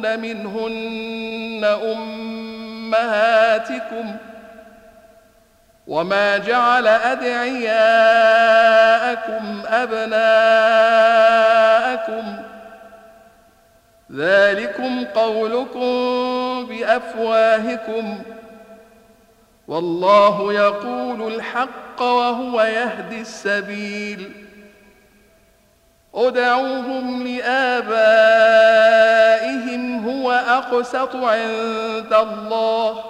تظاهرون منهن امهاتكم وما جعل ادعياءكم ابناءكم ذلكم قولكم بافواهكم والله يقول الحق وهو يهدي السبيل ادعوهم لابائهم هو اقسط عند الله.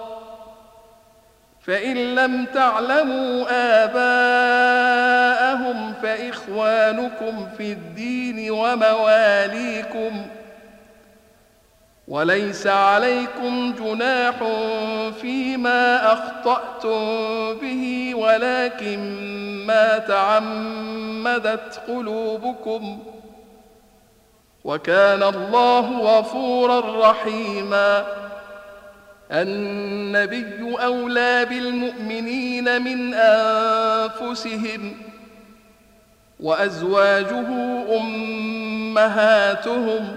فإن لم تعلموا آباءهم فإخوانكم في الدين ومواليكم. وليس عليكم جناح فيما أخطأتم به ولكن ما تعمدت قلوبكم. وكان الله غفورا رحيما. النبي أولى بالمؤمنين من أنفسهم وأزواجه أمهاتهم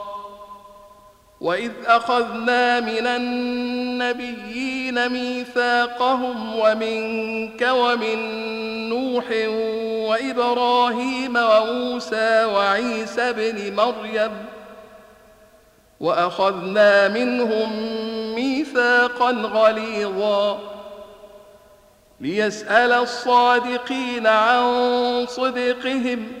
واذ اخذنا من النبيين ميثاقهم ومنك ومن نوح وابراهيم وموسى وعيسى ابن مريم واخذنا منهم ميثاقا غليظا ليسال الصادقين عن صدقهم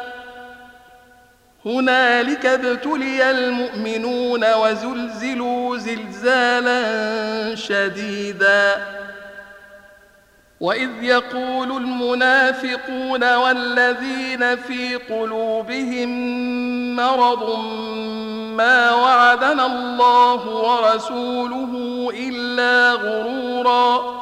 هنالك ابتلي المؤمنون وزلزلوا زلزالا شديدا. وإذ يقول المنافقون والذين في قلوبهم مرض ما وعدنا الله ورسوله إلا غرورا.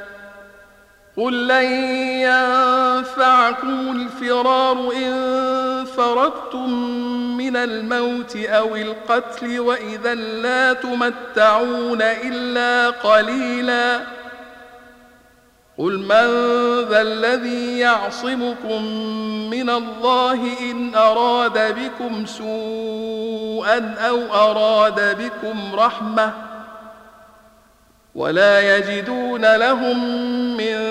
قل لن ينفعكم الفرار إن فرقتم من الموت أو القتل وإذا لا تمتعون إلا قليلا قل من ذا الذي يعصمكم من الله إن أراد بكم سوءا أو أراد بكم رحمةً ولا يجدون لهم من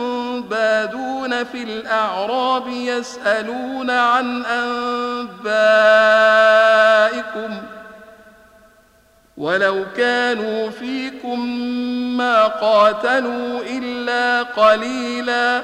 بادون في الأعراب يسألون عن أنبائكم ولو كانوا فيكم ما قاتلوا إلا قليلا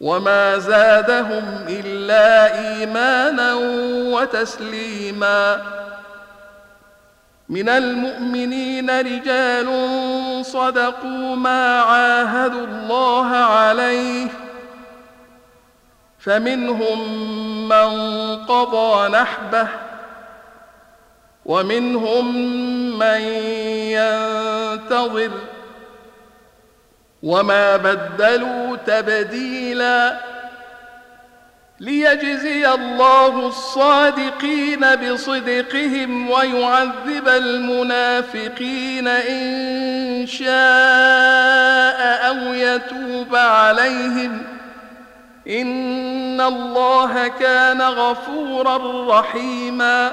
وما زادهم إلا إيمانا وتسليما من المؤمنين رجال صدقوا ما عاهدوا الله عليه فمنهم من قضى نحبه ومنهم من ينتظر وما بدلوا تبديلا ليجزي الله الصادقين بصدقهم ويعذب المنافقين ان شاء أو يتوب عليهم ان الله كان غفورا رحيما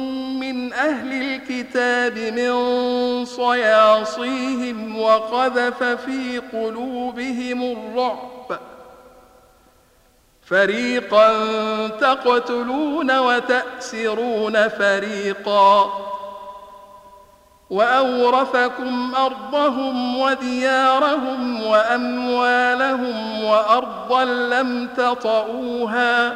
أهل الكتاب من صياصيهم وقذف في قلوبهم الرعب. فريقا تقتلون وتأسرون فريقا. وأورثكم أرضهم وديارهم وأموالهم وأرضا لم تطئوها.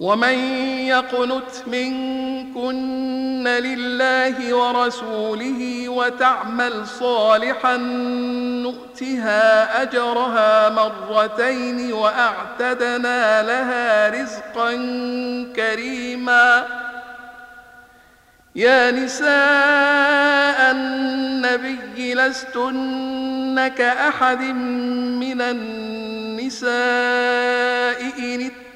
ومن يقنت منكن لله ورسوله وتعمل صالحا نؤتها اجرها مرتين واعتدنا لها رزقا كريما يا نساء النبي لستن كاحد من النساء ان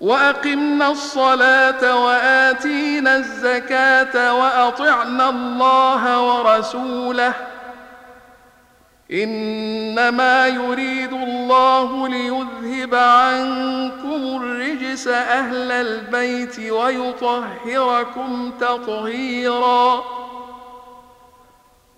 وأقمنا الصلاة وآتينا الزكاة وأطعنا الله ورسوله. إنما يريد الله ليذهب عنكم الرجس أهل البيت ويطهركم تطهيرا.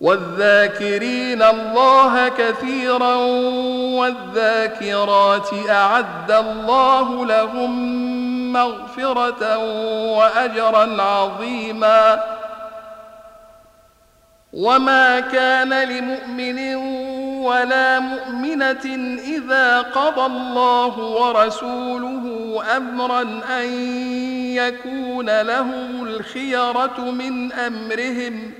والذاكرين الله كثيرا والذاكرات أعد الله لهم مغفرة واجرا عظيما. وما كان لمؤمن ولا مؤمنة إذا قضى الله ورسوله امرا أن يكون لهم الخيرة من أمرهم.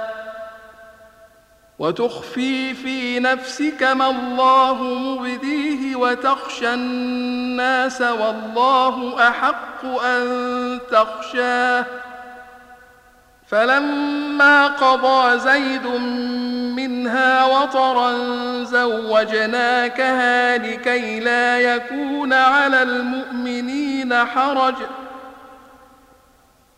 وتخفي في نفسك ما الله مبديه وتخشى الناس والله أحق أن تخشاه. فلما قضى زيد منها وطرا زوجناكها لكي لا يكون على المؤمنين حرج.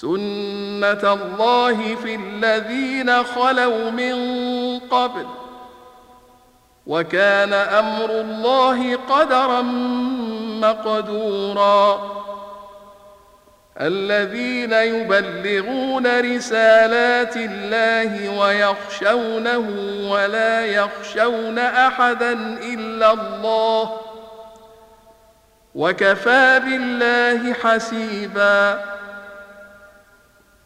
سنه الله في الذين خلوا من قبل وكان أمر الله قدرا مقدورا الذين يبلغون رسالات الله ويخشونه ولا يخشون احدا الا الله وكفى بالله حسيبا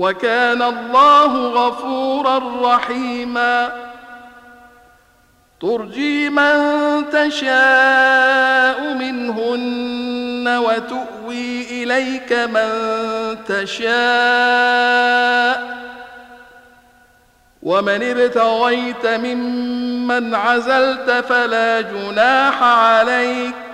وكان الله غفورا رحيما. ترجي من تشاء منهن وتؤوي إليك من تشاء. ومن ابتغيت ممن عزلت فلا جناح عليك.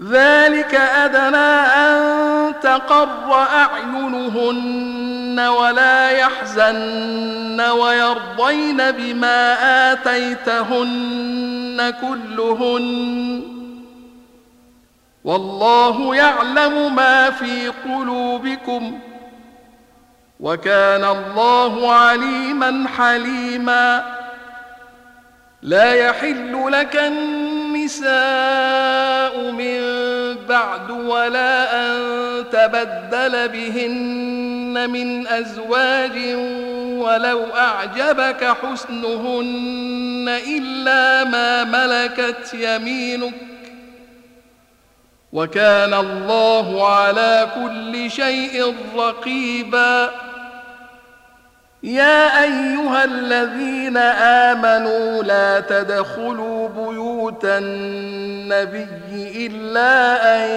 ذلك أدنى أن تقر أعينهن ولا يحزن ويرضين بما آتيتهن كلهن. والله يعلم ما في قلوبكم وكان الله عليما حليما. لا يحل لك النساء من بعد ولا أن تبدل بهن من أزواج ولو أعجبك حسنهن إلا ما ملكت يمينك وكان الله على كل شيء رقيبا يا أيها الذين آمنوا لا تدخلوا بيوت النبي إلا أن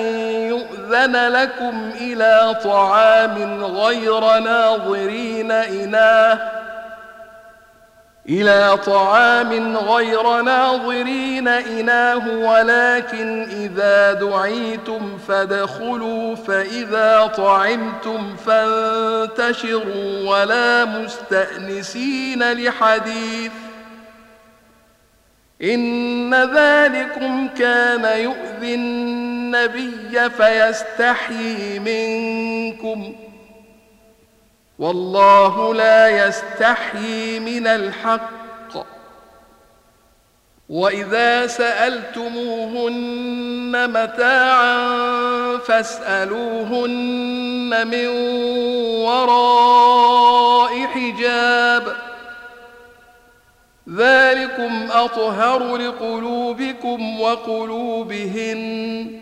يؤذن لكم إلى طعام غير ناظرين إناه إلى طعام غير ناظرين إناه ولكن إذا دعيتم فادخلوا فإذا طعمتم فانتشروا ولا مستأنسين لحديث. إن ذلكم كان يؤذي النبي فيستحيي منكم ۖ. والله لا يستحيي من الحق. وإذا سألتموهن متاعا فاسألوهن من وراء حجاب. ذلكم أطهر لقلوبكم وقلوبهن.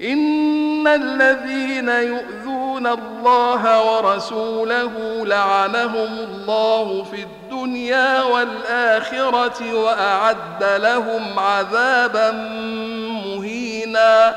ان الذين يؤذون الله ورسوله لعنهم الله في الدنيا والاخره واعد لهم عذابا مهينا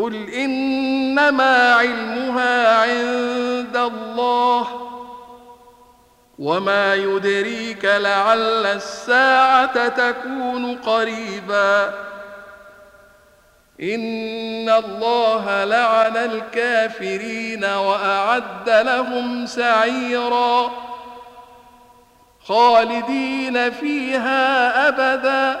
قل إنما علمها عند الله وما يدريك لعل الساعة تكون قريباً ان الله لعن الكافرين واعد لهم سعيرا خالدين فيها ابدا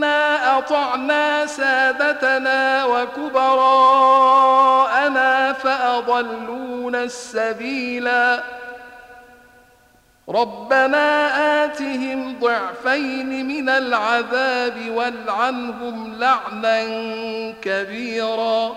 انا اطعنا سادتنا وكبراءنا فاضلونا السبيلا ربنا آتهم ضعفين من العذاب والعنهم لعنا كبيرا